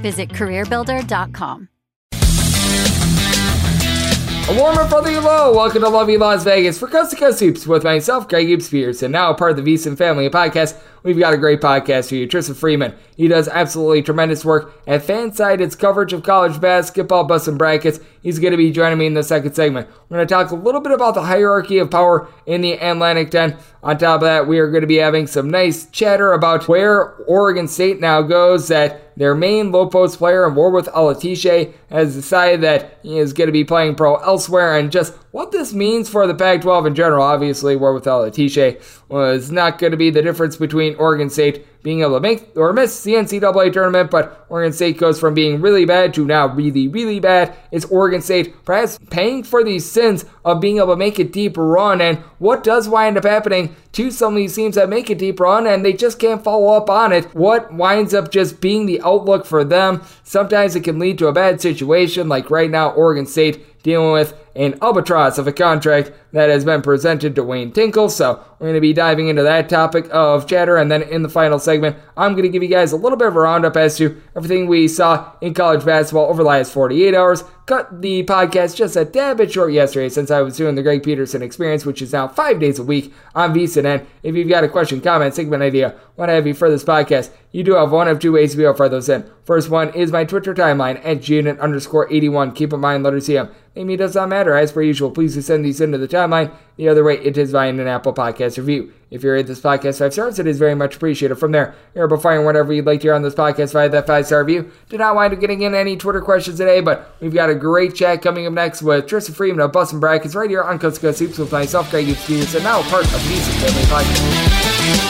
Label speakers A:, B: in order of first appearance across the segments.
A: Visit CareerBuilder.com.
B: A warmer brother you low. Welcome to Lovey Las Vegas for Coast to Coast Hoops with myself, Greg Hoops and now a part of the VSiN Family Podcast. We've got a great podcast for you. Tristan Freeman, he does absolutely tremendous work at Fanside. It's coverage of college basketball, Busting Brackets. He's going to be joining me in the second segment. We're going to talk a little bit about the hierarchy of power in the Atlantic 10. On top of that, we are going to be having some nice chatter about where Oregon State now goes. That their main low post player, Warith Alatishe, has decided that he is going to be playing pro elsewhere, and just what this means for the Pac 12 in general. Obviously, Warith Alatishe was not going to be the difference between Oregon State being able to make or miss the NCAA tournament, but Oregon State goes from being really bad to now really, really bad. Is Oregon State perhaps paying for these sins of being able to make a deep run? And what does wind up happening to some of these teams that make a deep run and they just can't follow up on it? What winds up just being the outlook for them? Sometimes it can lead to a bad situation, like right now, Oregon State dealing with an albatross of a contract that has been presented to Wayne Tinkle. So we're going to be diving into that topic of chatter. And then in the final segment, I'm going to give you guys a little bit of a roundup as to everything we saw in college basketball over the last 48 hours. Cut the podcast just a tad bit short yesterday since I was doing the Greg Peterson experience, which is now five days a week on. And if you've got a question, comment, segment idea, what have you for this podcast, you do have one of two ways to be able to fire those in. First one is my Twitter timeline at GNN underscore 81. Keep in mind, letter CM. Maybe does not matter. As per usual, please do send these into the timeline. The other way, it is via an Apple Podcast review. If you rate this podcast five stars, it is very much appreciated. From there, you're able to find whatever you'd like to hear on this podcast via that five star review. Do not wind up getting in any Twitter questions today, but we've got a great chat coming up next with Tristan Freeman of Busting Brackets right here on Coast Coast Hoops with myself, Greg Hughes and now part of the Family Podcast.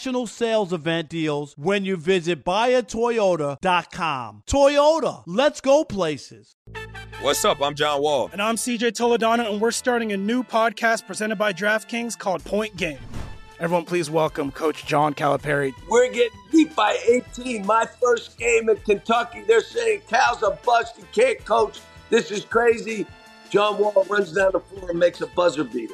C: sales event deals when you visit buyatoyota.com. Toyota, let's go places.
D: What's up? I'm John Wall.
E: And I'm CJ Toledano, and we're starting a new podcast presented by DraftKings called Point Game. Everyone, please welcome Coach John Calipari.
F: We're getting beat by 18. My first game in Kentucky, they're saying Cal's a bust. He can't coach. This is crazy. John Wall runs down the floor and makes a buzzer beater.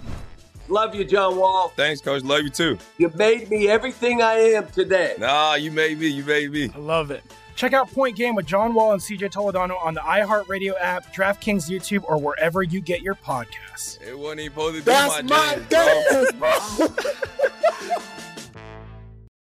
F: Love you, John Wall.
D: Thanks, Coach. Love you too.
F: You made me everything I am today.
D: Nah, you made me. You made me.
E: I love it. Check out Point Game with John Wall and CJ Toledano on the iHeartRadio app, DraftKings YouTube, or wherever you get your podcasts.
D: It wasn't even supposed to be
G: That's
D: my,
G: my
D: dance,
G: dance, bro.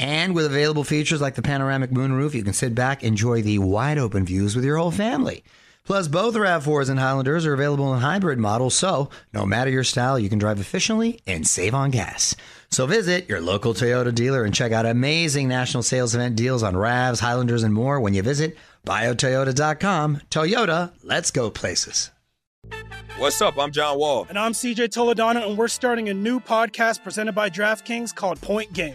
H: And with available features like the panoramic moonroof, you can sit back, enjoy the wide open views with your whole family. Plus, both RAV4s and Highlanders are available in hybrid models, so no matter your style, you can drive efficiently and save on gas. So visit your local Toyota dealer and check out amazing national sales event deals on RAVs, Highlanders, and more when you visit buyatoyota.com. Toyota, let's go places.
D: What's up? I'm John Wall.
E: And I'm CJ Toledano, and we're starting a new podcast presented by DraftKings called Point Game.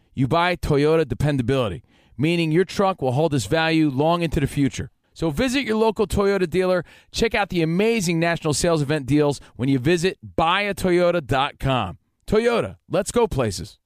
I: you buy Toyota dependability, meaning your truck will hold its value long into the future. So visit your local Toyota dealer. Check out the amazing national sales event deals when you visit buyatoyota.com. Toyota, let's go places.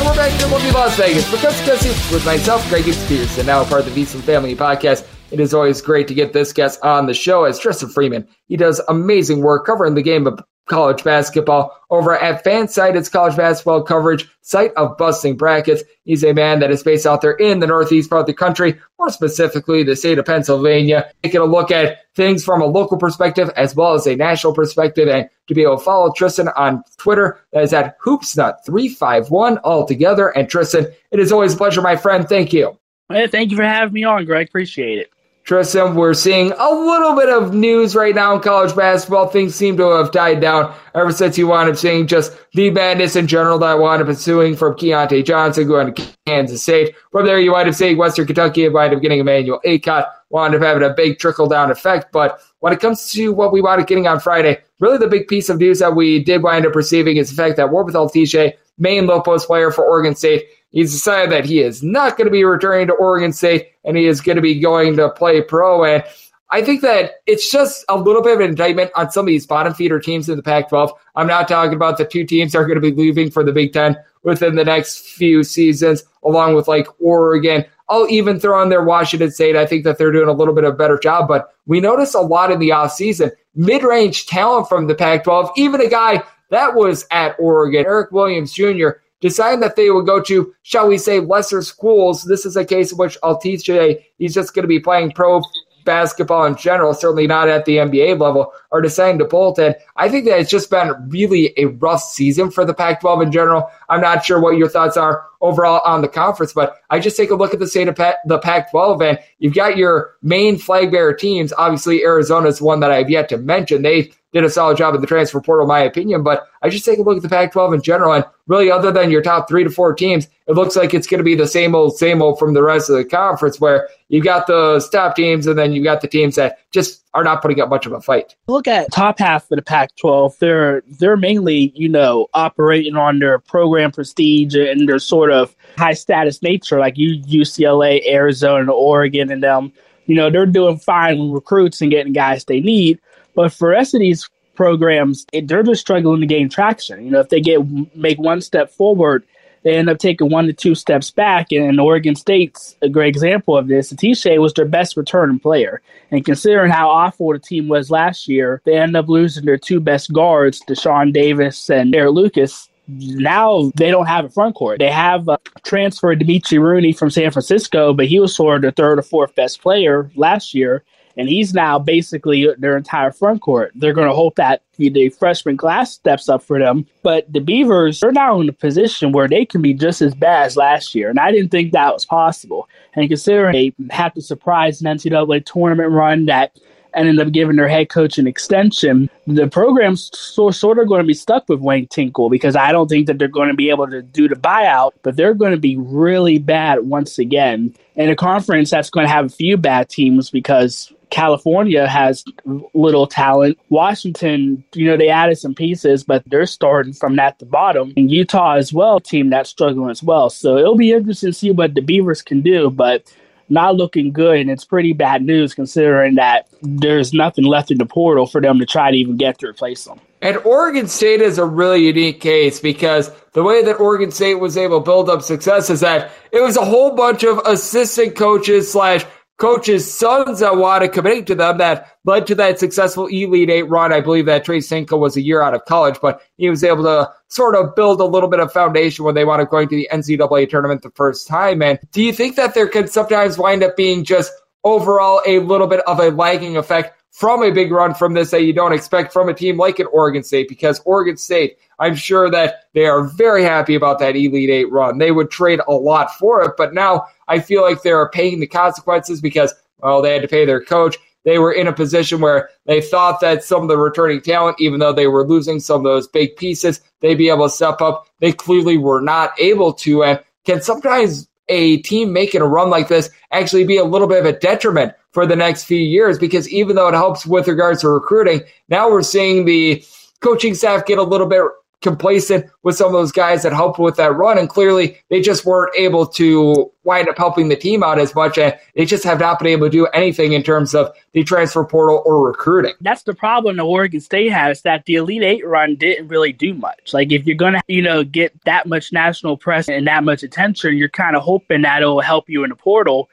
B: And we're back here in Las Vegas for to with myself, Greg Gibbs Pearson, now a part of the VSiN Family Podcast. It is always great to get this guest on the show as Tristan Freeman. He does amazing work covering the game of college basketball over at Fansite. It's college basketball coverage site of Busting Brackets. He's a man that is based out there in the northeast part of the country, more specifically the state of Pennsylvania, taking a look at things from a local perspective as well as a national perspective. And to be able to follow Tristan on Twitter, that is at hoopsnut351 altogether. And Tristan, it is always a pleasure, my friend. Thank you.
J: Hey, thank you for having me on, Greg. Appreciate it.
B: Tristan, we're seeing a little bit of news right now in college basketball. Things seem to have died down ever since you wound up seeing just the madness in general that I wound up ensuing from Keyontae Johnson going to Kansas State. From there, you wind up seeing Western Kentucky wind up getting Emmanuel Akot, wound up having a big trickle down effect. But when it comes to what we wound up getting on Friday, really the big piece of news that we did wind up receiving is the fact that Warith Alatishe, main low post player for Oregon State, He's decided that he is not going to be returning to Oregon State and he is going to be going to play pro. And I think that it's just a little bit of an indictment on some of these bottom feeder teams in the Pac 12. I'm not talking about the two teams that are going to be leaving for the Big Ten within the next few seasons, along with like Oregon. I'll even throw in there Washington State. I think that they're doing a little bit of a better job, but we notice a lot in the offseason. Mid range talent from the Pac 12, even a guy that was at Oregon, Eric Williams Jr., deciding that they would go to, shall we say, lesser schools. This is a case in which Alatishe, he's just going to be playing pro basketball in general, certainly not at the NBA level, are deciding to bolt. And I think that it's just been really a rough season for the Pac 12 in general. I'm not sure what your thoughts are overall on the conference, but I just take a look at the state of the Pac 12 and you've got your main flag bearer teams. Obviously, Arizona is one that I've yet to mention. They did a solid job in the transfer portal, my opinion. But I just take a look at the Pac 12 in general. And really, other than your top three to four teams, it looks like it's going to be the same old, same old from the rest of the conference where you've got the top teams and then you've got the teams that just are not putting up much of a fight.
J: Look at top half of the Pac-12. They're they're mainly you know operating on their program prestige and their sort of high status nature, like UCLA, Arizona, Oregon, and them. You know they're doing fine with recruits and getting guys they need. But for rest of these programs, they're just struggling to gain traction. You know, if they get make one step forward, they end up taking one to two steps back. And Oregon State's a great example of this. Alatishe was their best returning player. And considering how awful the team was last year, they end up losing their two best guards, Deshaun Davis and Eric Lucas. Now they don't have a front court. They have a transfer Dzmitry Ryuny from San Francisco, but he was sort of the third or fourth best player last year and he's now basically their entire front court. They're going to hope that the freshman class steps up for them. But the Beavers are now in a position where they can be just as bad as last year, and I didn't think that was possible. And considering they had to surprise an NCAA tournament run that ended up giving their head coach an extension, the program's so, sort of going to be stuck with Wayne Tinkle because I don't think that they're going to be able to do the buyout, but they're going to be really bad once again. In a conference that's going to have a few bad teams because California has little talent. Washington, you know, they added some pieces, but they're starting from at the bottom. And Utah as well, team that's struggling as well. So it'll be interesting to see what the Beavers can do, but not looking good. And it's pretty bad news considering that there's nothing left in the portal for them to try to even get to replace them.
B: And Oregon State is a really unique case because the way that Oregon State was able to build up success is that it was a whole bunch of assistant coaches slash coaches' sons that wanted committing to them that led to that successful Elite Eight run. I believe that Tres Tinkle was a year out of college, but he was able to sort of build a little bit of foundation when they wanted going to the NCAA tournament the first time. And do you think that there could sometimes wind up being just overall a little bit of a lagging effect from a big run from this that you don't expect from a team like an Oregon State because Oregon State, I'm sure that they are very happy about that Elite Eight run. They would trade a lot for it, but now I feel like they're paying the consequences because, well, they had to pay their coach. They were in a position where they thought that some of the returning talent, even though they were losing some of those big pieces, they'd be able to step up. They clearly were not able to. And can sometimes a team making a run like this actually be a little bit of a detriment for the next few years because even though it helps with regards to recruiting, now we're seeing the coaching staff get a little bit complacent with some of those guys that helped with that run. And clearly they just weren't able to wind up helping the team out as much. And they just have not been able to do anything in terms of the transfer portal or recruiting.
J: That's the problem the Oregon State has that the Elite Eight run didn't really do much. Like if you're going to, you know, get that much national press and that much attention, you're kind of hoping that it'll help you in the portal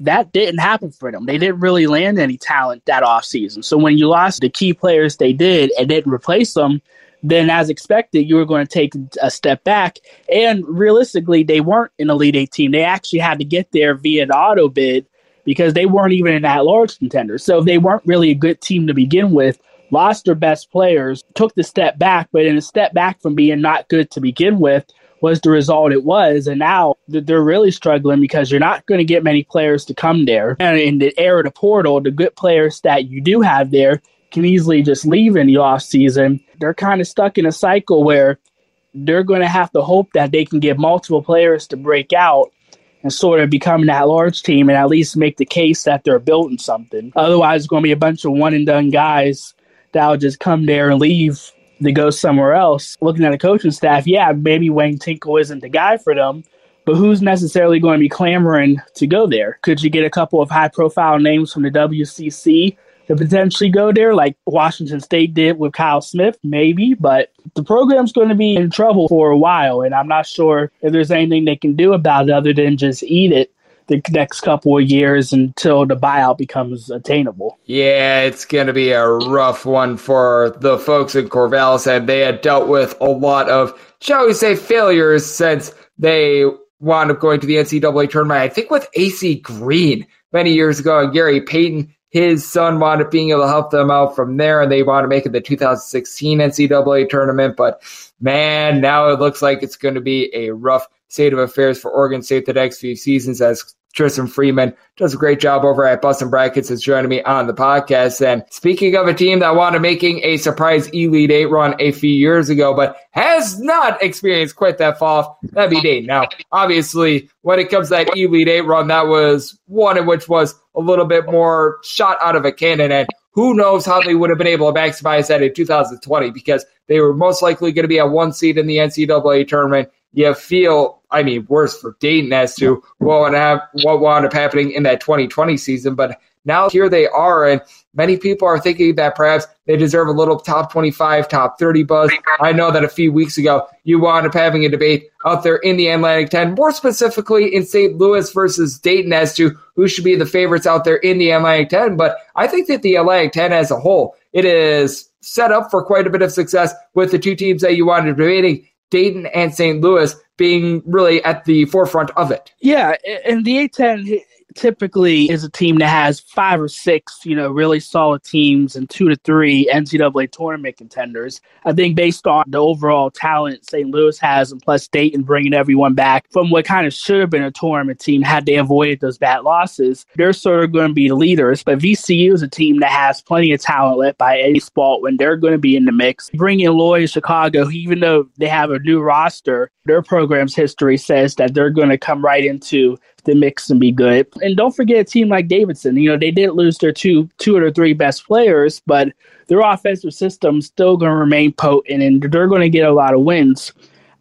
J: that didn't happen for them. They didn't really land any talent that offseason. So when you lost the key players they did and didn't replace them, then as expected, you were going to take a step back. And realistically, they weren't an Elite Eight team. They actually had to get there via the auto bid because they weren't even an at large contender. So they weren't really a good team to begin with. Lost their best players, took the step back, but in a step back from being not good to begin with, was the result it was. And now they're really struggling because you're not going to get many players to come there. And in the era of the portal, the good players that you do have there can easily just leave in the off season. They're kind of stuck in a cycle where they're going to have to hope that they can get multiple players to break out and sort of become that large team and at least make the case that they're building something. Otherwise, it's going to be a bunch of one and done guys that'll just come there and leave to go somewhere else. Looking at the coaching staff, yeah, maybe Wayne Tinkle isn't the guy for them, but who's necessarily going to be clamoring to go there? Could you get a couple of high profile names from the WCC to potentially go there, like Washington State did with Kyle Smith, maybe, but the program's going to be in trouble for a while, and I'm not sure if there's anything they can do about it other than just eat it the next couple of years until the buyout becomes attainable.
B: Yeah, it's going to be a rough one for the folks in Corvallis, and they had dealt with a lot of, shall we say, failures since they wound up going to the NCAA tournament. I think with AC Green many years ago, and Gary Payton his son wound up being able to help them out from there, and they wound up making the 2016 NCAA tournament. But man, now it looks like it's going to be a rough state of affairs for Oregon State the next few seasons as Tristan Freeman does a great job over at Busting Brackets is joining me on the podcast. And speaking of a team that wanted making a surprise Elite Eight run a few years ago, but has not experienced quite that fall, that'd be Dayton. Now, obviously, when it comes to that Elite Eight run, that was one in which was a little bit more shot out of a cannon. And who knows how they would have been able to maximize that in 2020 because they were most likely going to be a one seed in the NCAA tournament you feel, I mean, worse for Dayton as to what would, have, what wound up happening in that 2020 season. But now here they are, and many people are thinking that perhaps they deserve a little top 25, top 30 buzz. I know that a few weeks ago you wound up having a debate out there in the Atlantic 10, more specifically in St. Louis versus Dayton as to who should be the favorites out there in the Atlantic 10. But I think that the Atlantic 10 as a whole, it is set up for quite a bit of success with the two teams that you wanted debating. Dayton and St. Louis being really at the forefront of it.
J: Yeah, and the A10 typically is a team that has five or six, you know, really solid teams and two to three NCAA tournament contenders. I think based on the overall talent St. Louis has, and plus Dayton bringing everyone back from what kind of should have been a tournament team had they avoided those bad losses, they're sort of going to be leaders. But VCU is a team that has plenty of talent led by Eddie Spalding. They're going to be in the mix. Bringing Loy Chicago, even though they have a new roster, their program's history says that they're going to come right into the mix and be good. And don't forget a team like Davidson. You know, they did lose their two two or three best players, but their offensive system's still going to remain potent and they're going to get a lot of wins.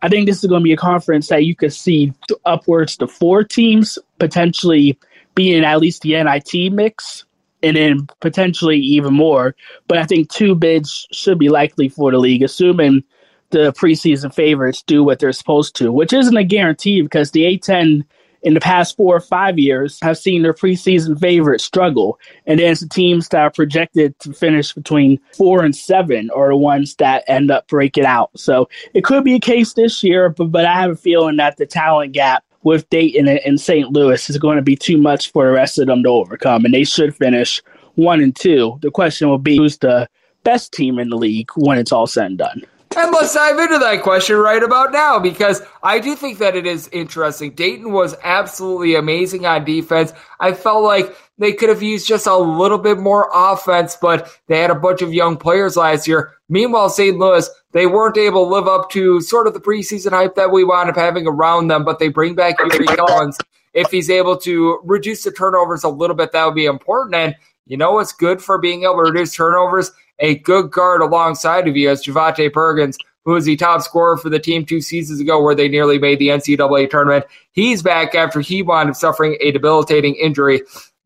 J: I think this is going to be a conference that you could see upwards to four teams potentially being at least the NIT mix and then potentially even more. But I think two bids should be likely for the league, assuming the preseason favorites do what they're supposed to, which isn't a guarantee because the A10 in the past four or five years have seen their preseason favorites struggle. And then the teams that are projected to finish between four and seven are the ones that end up breaking out. So it could be a case this year, but, but I have a feeling that the talent gap with Dayton and St. Louis is going to be too much for the rest of them to overcome. And they should finish one and two. The question will be who's the best team in the league when it's all said and done.
B: And let's dive into that question right about now because I do think that it is interesting. Dayton was absolutely amazing on defense. I felt like they could have used just a little bit more offense, but they had a bunch of young players last year. Meanwhile, St. Louis, they weren't able to live up to sort of the preseason hype that we wound up having around them, but they bring back Yuri Collins. If he's able to reduce the turnovers a little bit, that would be important. And you know what's good for being able to reduce turnovers? a good guard alongside of you as Javonte Perkins, who was the top scorer for the team two seasons ago, where they nearly made the NCAA tournament. He's back after he wound up suffering a debilitating injury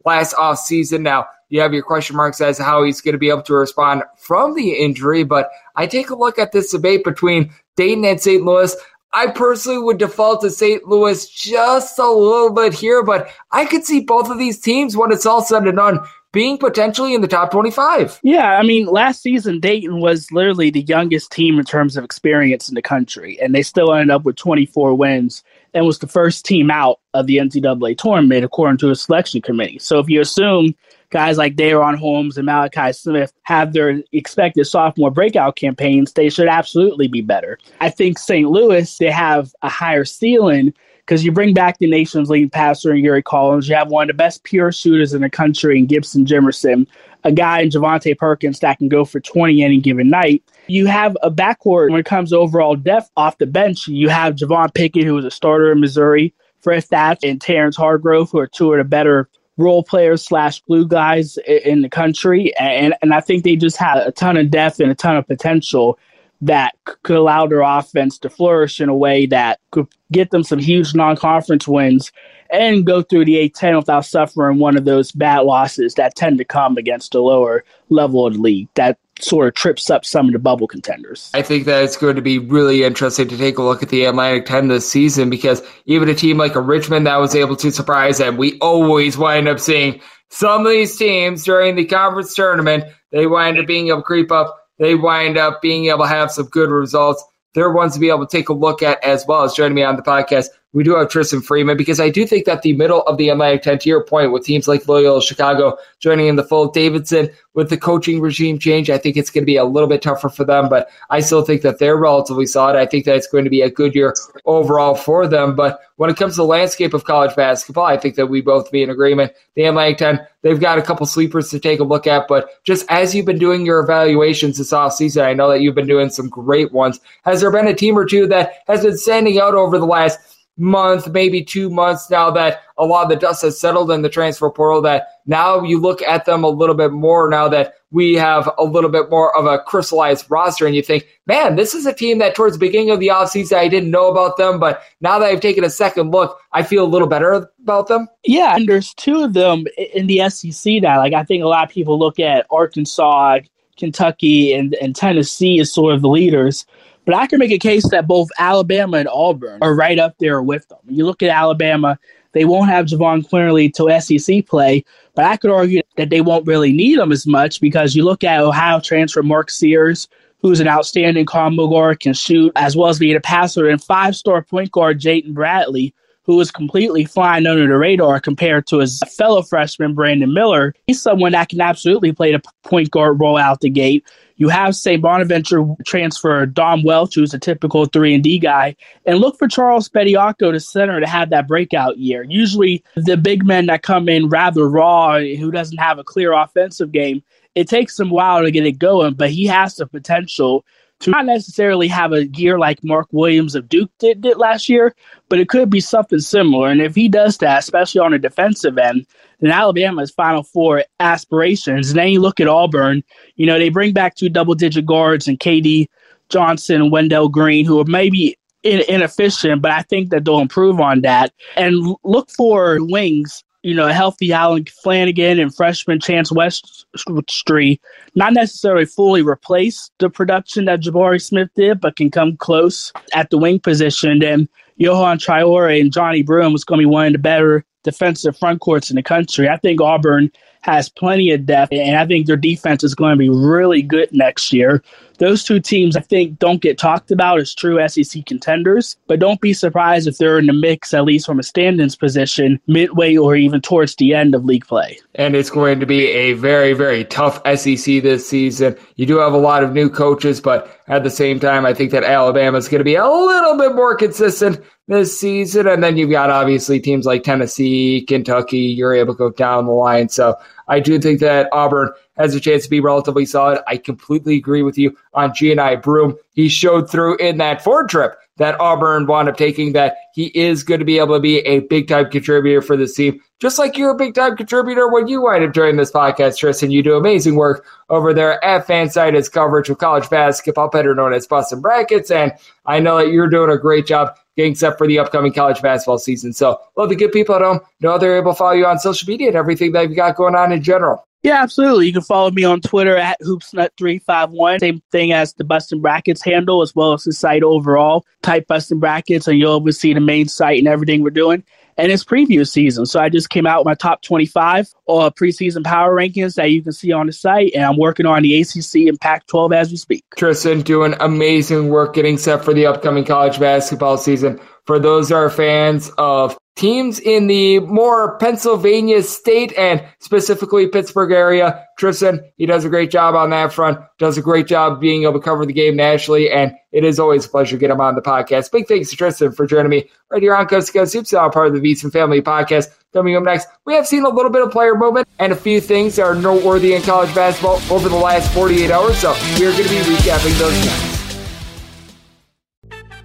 B: last off season. Now, you have your question marks as to how he's going to be able to respond from the injury, but I take a look at this debate between Dayton and St. Louis. I personally would default to St. Louis just a little bit here, but I could see both of these teams when it's all said and done being potentially in the top 25.
J: Yeah, I mean, last season Dayton was literally the youngest team in terms of experience in the country, and they still ended up with 24 wins and was the first team out of the NCAA tournament according to a selection committee. So if you assume guys like DaRon Holmes and Malachi Smith have their expected sophomore breakout campaigns, they should absolutely be better. I think St. Louis, they have a higher ceiling because you bring back the nation's leading passer in Yuri Collins. You have one of the best pure shooters in the country in Gibson Jimerson, a guy in Javonte Perkins that can go for 20 any given night. You have a backcourt when it comes to overall depth off the bench. You have Javon Pickett, who was a starter in Missouri, Fred Thatch, and Terrence Hargrove, who are two of the better role players slash glue guys in the country. And, and I think they just have a ton of depth and a ton of potential that could allow their offense to flourish in a way that could get them some huge non-conference wins and go through the A10 without suffering one of those bad losses that tend to come against a lower level of the league that sort of trips up some of the bubble contenders.
B: I think that it's going to be really interesting to take a look at the Atlantic 10 this season because even a team like a Richmond that was able to surprise them, we always wind up seeing some of these teams during the conference tournament, they wind up being able to creep up they wind up being able to have some good results. They're ones to be able to take a look at as well as joining me on the podcast we do have Tristan Freeman because I do think that the middle of the Atlantic 10 to your point with teams like Loyola Chicago joining in the fold, Davidson with the coaching regime change, I think it's going to be a little bit tougher for them, but I still think that they're relatively solid. I think that it's going to be a good year overall for them. But when it comes to the landscape of college basketball, I think that we both be in agreement. The Atlantic 10, they've got a couple sleepers to take a look at, but just as you've been doing your evaluations this offseason, I know that you've been doing some great ones. Has there been a team or two that has been standing out over the last month, maybe two months now that a lot of the dust has settled in the transfer portal, that now you look at them a little bit more now that we have a little bit more of a crystallized roster and you think, man, this is a team that towards the beginning of the offseason, I didn't know about them, but now that I've taken a second look, I feel a little better about them.
J: Yeah, and there's two of them in the SEC now. Like I think a lot of people look at Arkansas, Kentucky, and, and Tennessee as sort of the leaders. But I can make a case that both Alabama and Auburn are right up there with them. You look at Alabama, they won't have Jahvon Quinerly till SEC play, but I could argue that they won't really need them as much because you look at Ohio transfer Mark Sears, who's an outstanding combo guard, can shoot as well as being a passer, and five star point guard Jaden Bradley, who is completely flying under the radar compared to his fellow freshman Brandon Miller. He's someone that can absolutely play the point guard role out the gate. You have St. Bonaventure transfer Dom Welch, who's a typical three and D guy, and look for Charles Bediako to center to have that breakout year. Usually, the big men that come in rather raw, who doesn't have a clear offensive game, it takes some while to get it going, but he has the potential to not necessarily have a year like Mark Williams of Duke did, did last year, but it could be something similar. And if he does that, especially on a defensive end, then Alabama's Final Four aspirations. And then you look at Auburn, you know, they bring back two double digit guards and KD Johnson and Wendell Green, who are maybe inefficient, but I think that they'll improve on that. And look for wings you know, healthy Allen Flanigan and freshman Chance Westry not necessarily fully replace the production that Jabari Smith did, but can come close at the wing position. And Yohan Traore and Johni Broome was going to be one of the better defensive front courts in the country. I think Auburn has plenty of depth, and I think their defense is going to be really good next year. Those two teams, I think, don't get talked about as true SEC contenders, but don't be surprised if they're in the mix, at least from a standings position, midway or even towards the end of league play.
B: And it's going to be a very, very tough SEC this season. You do have a lot of new coaches, but at the same time, I think that Alabama is going to be a little bit more consistent this season. And then you've got obviously teams like Tennessee, Kentucky, you're able to go down the line. So I do think that Auburn has a chance to be relatively solid. I completely agree with you on Johni Broome. He showed through in that Ford trip that Auburn wound up taking that he is going to be able to be a big time contributor for this team. Just like you're a big time contributor when you wind up joining this podcast, Tristan. You do amazing work over there at Fansided's coverage of college basketball, better known as Bustin' Brackets. And I know that you're doing a great job getting set for the upcoming college basketball season. So, love the good people at home know they're able to follow you on social media and everything that you've got going on in general.
J: Yeah, absolutely. You can follow me on Twitter at hoopsnut351. Same thing as the Bustin' Brackets handle, as well as the site overall. Type Bustin' Brackets, and you'll see the main site and everything we're doing. And it's preview season. So I just came out with my top 25 or preseason power rankings that you can see on the site. And I'm working on the ACC and Pac 12 as we speak.
B: Tristan doing amazing work getting set for the upcoming college basketball season. For those are fans of teams in the more Pennsylvania state and specifically Pittsburgh area. Tristan, he does a great job on that front, does a great job being able to cover the game nationally, and it is always a pleasure to get him on the podcast. Big thanks to Tristan for joining me right here on Coast to Coast part of the VSiN Family Podcast. Coming up next, we have seen a little bit of player movement and a few things that are noteworthy in college basketball over the last 48 hours, so we're going to be recapping those next.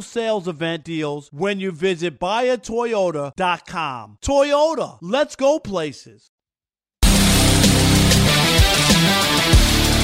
C: sales event deals when you visit buyatoyota.com. Toyota, let's go places.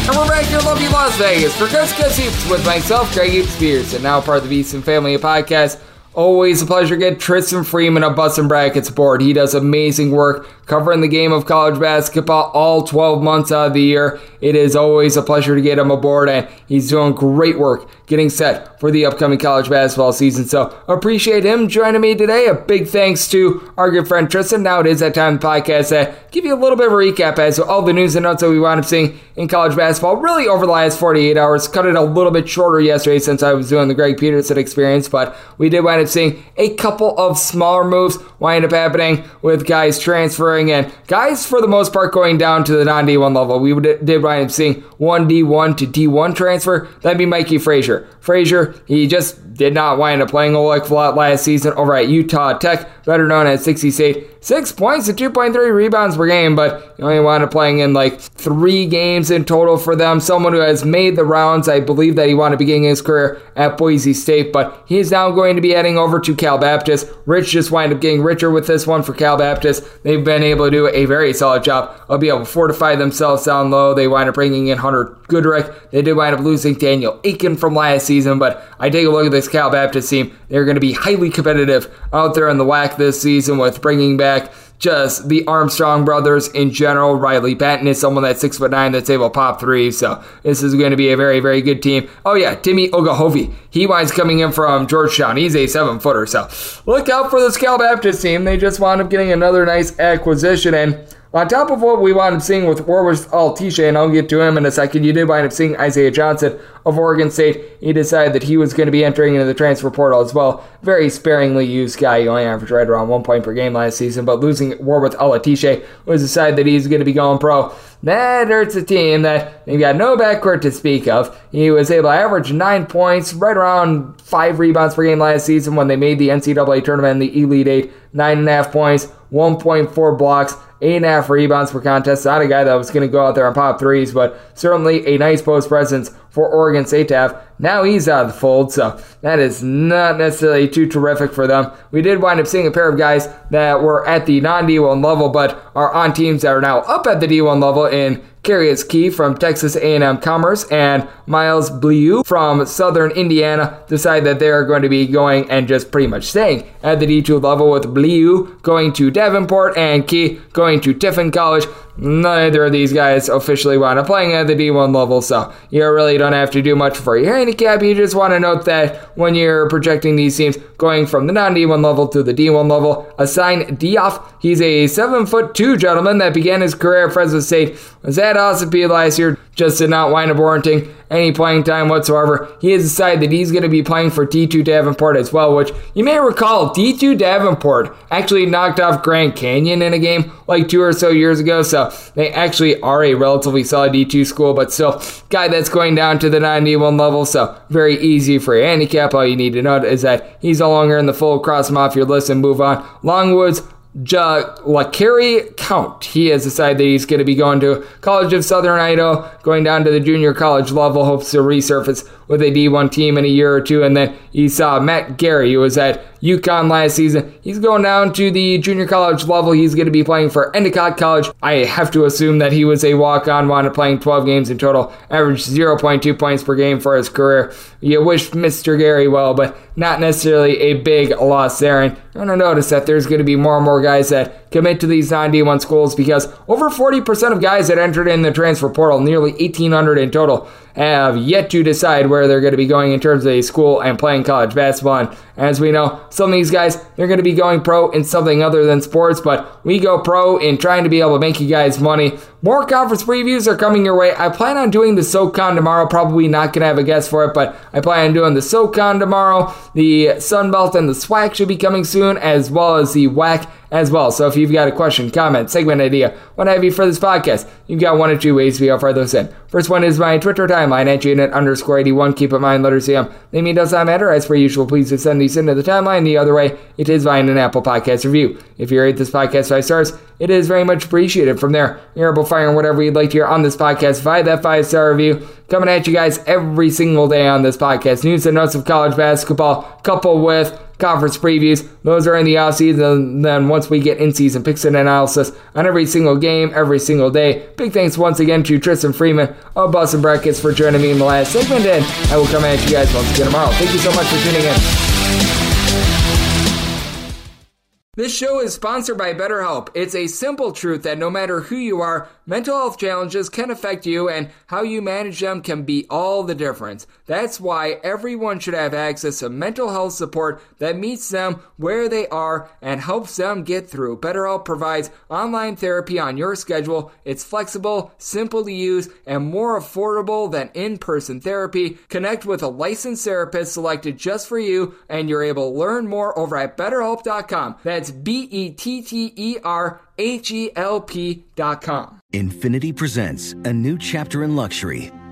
B: And we're back here in lovely Las Vegas for to Coast Hoops with myself, Greg Hoops Spears, and now part of the VSiN Family Podcast. Always a pleasure to get Tristan Freeman of Busting Brackets board. He does amazing work covering the game of college basketball all 12 months out of the year. It is always a pleasure to get him aboard, and he's doing great work getting set for the upcoming college basketball season. So appreciate him joining me today. A big thanks to our good friend Tristan. Now it is that time of the podcast that give you a little bit of a recap as to all the news and notes that we wound up seeing in college basketball really over the last 48 hours. Cut it a little bit shorter yesterday since I was doing the Greg Peterson experience, but we did wind up seeing a couple of smaller moves wind up happening with guys transferring and guys for the most part going down to the non-D1 level. We did wind up seeing one D1 to D1 transfer. That'd be Mikey Frazier. Frazier, he just did not wind up playing a lot last season over at Utah Tech, better known as Dixie State. Six points and 2.3 rebounds per game, but he only wound up playing in like three games in total for them. Someone who has made the rounds. I believe that he wanted to begin his career at Boise State, but he is now going to be heading over to Cal Baptist. Rich just wind up getting richer with this one for Cal Baptist. They've been able to do a very solid job of being able to fortify themselves down low. They wind up bringing in Hunter Goodrick. They did wind up losing Daniel Akin from last season, but I take a look at this Cal Baptist team. They're going to be highly competitive out there in the WAC this season with bringing back just the Armstrong brothers in general. Riley Battin is someone that's six foot nine that's able to pop three. So this is going to be a very, very good team. Oh yeah, Timmy Ighoefe. He winds coming in from Georgetown. He's a seven footer. So look out for the Cal Baptist team. They just wound up getting another nice acquisition and on top of what we wound up seeing with Warith Alatishe, and I'll get to him in a second, you did wind up seeing Isaiah Johnson of Oregon State. He decided that he was going to be entering into the transfer portal as well. Very sparingly used guy. He only averaged right around one point per game last season, but losing Warith Alatishe was decided that he's going to be going pro. That hurts a team that they've got no backcourt to speak of. He was able to average nine points, right around five rebounds per game last season when they made the NCAA tournament in the Elite Eight. Nine and a half points, 1.4 blocks, eight and a half rebounds per contest. Not a guy that was going to go out there and pop threes, but certainly a nice post presence for Oregon State to have. Now he's out of the fold, so that is not necessarily too terrific for them. We did wind up seeing a pair of guys that were at the non D1 level, but are on teams that are now up at the D1 level in Carius Key from Texas A&M Commerce and Miles Bleu from Southern Indiana decide that they are going to be going and just pretty much staying at the D2 level with Bleu going to Davenport and Key going to Tiffin College neither of these guys officially wound up playing at the D1 level, so you really don't have to do much for your handicap. You just want to note that when you're projecting these teams going from the non D1 level to the D1 level, assign Diop. He's a seven foot two gentleman that began his career at Fresno State, was at Ossipee last year, just did not wind up warranting any playing time whatsoever. He has decided that he's going to be playing for D2 Davenport as well, which you may recall D2 Davenport actually knocked off Grand Canyon in a game like two or so years ago. So they actually are a relatively solid D2 school, but still, guy that's going down to the 91 level. So very easy for your handicap. All you need to note is that he's no longer in the full cross him off your list and move on. Longwoods Ja, LaCarrie Count. He has decided that he's going to be going to College of Southern Idaho, going down to the junior college level, hopes to resurface with a D1 team in a year or two. And then you saw Matt Gary, who was at UConn last season. He's going down to the junior college level. He's going to be playing for Endicott College. I have to assume that he was a walk on, wound up playing 12 games in total, averaged 0.2 points per game for his career. You wish Mr. Gary well, but not necessarily a big loss there. And you're going to notice that there's going to be more and more guys that commit to these non D1 schools because over 40% of guys that entered in the transfer portal, nearly 1,800 in total, have yet to decide where they're going to be going in terms of a school and playing college basketball. And as we know, some of these guys, they're going to be going pro in something other than sports, but we go pro in trying to be able to make you guys money. More conference previews are coming your way. I plan on doing the SoCon tomorrow. Probably not going to have a guest for it, but I plan on doing the SoCon tomorrow. The Sun Belt and the SWAC should be coming soon, as well as the WAC as well. So if you've got a question, comment, segment idea, what have you for this podcast, you've got one or two ways we offer those in. First one is my Twitter timeline at janet underscore 81. Keep in mind, letters CM. Name me does not matter. As per usual, please just send these into the timeline. The other way, it is via an Apple Podcast review. If you rate this podcast five stars, it is very much appreciated. From there, you're able whatever you'd like to hear on this podcast via that five star review. Coming at you guys every single day on this podcast. News and notes of college basketball, coupled with conference previews. Those are in the off season. And then once we get in season picks and analysis on every single game, every single day. Big thanks once again to Tristan Freeman of Busting Brackets for joining me in the last segment. And I will come at you guys once again tomorrow. Thank you so much for tuning in. This show is sponsored by BetterHelp. It's a simple truth that no matter who you are, mental health challenges can affect you and how you manage them can be all the difference. That's why everyone should have access to mental health support that meets them where they are and helps them get through. BetterHelp provides online therapy on your schedule. It's flexible, simple to use, and more affordable than in-person therapy. Connect with a licensed therapist selected just for you and you're able to learn more over at betterhelp.com. That's B E T T E R H E L P dot com.
K: INFINITI presents a new chapter in luxury,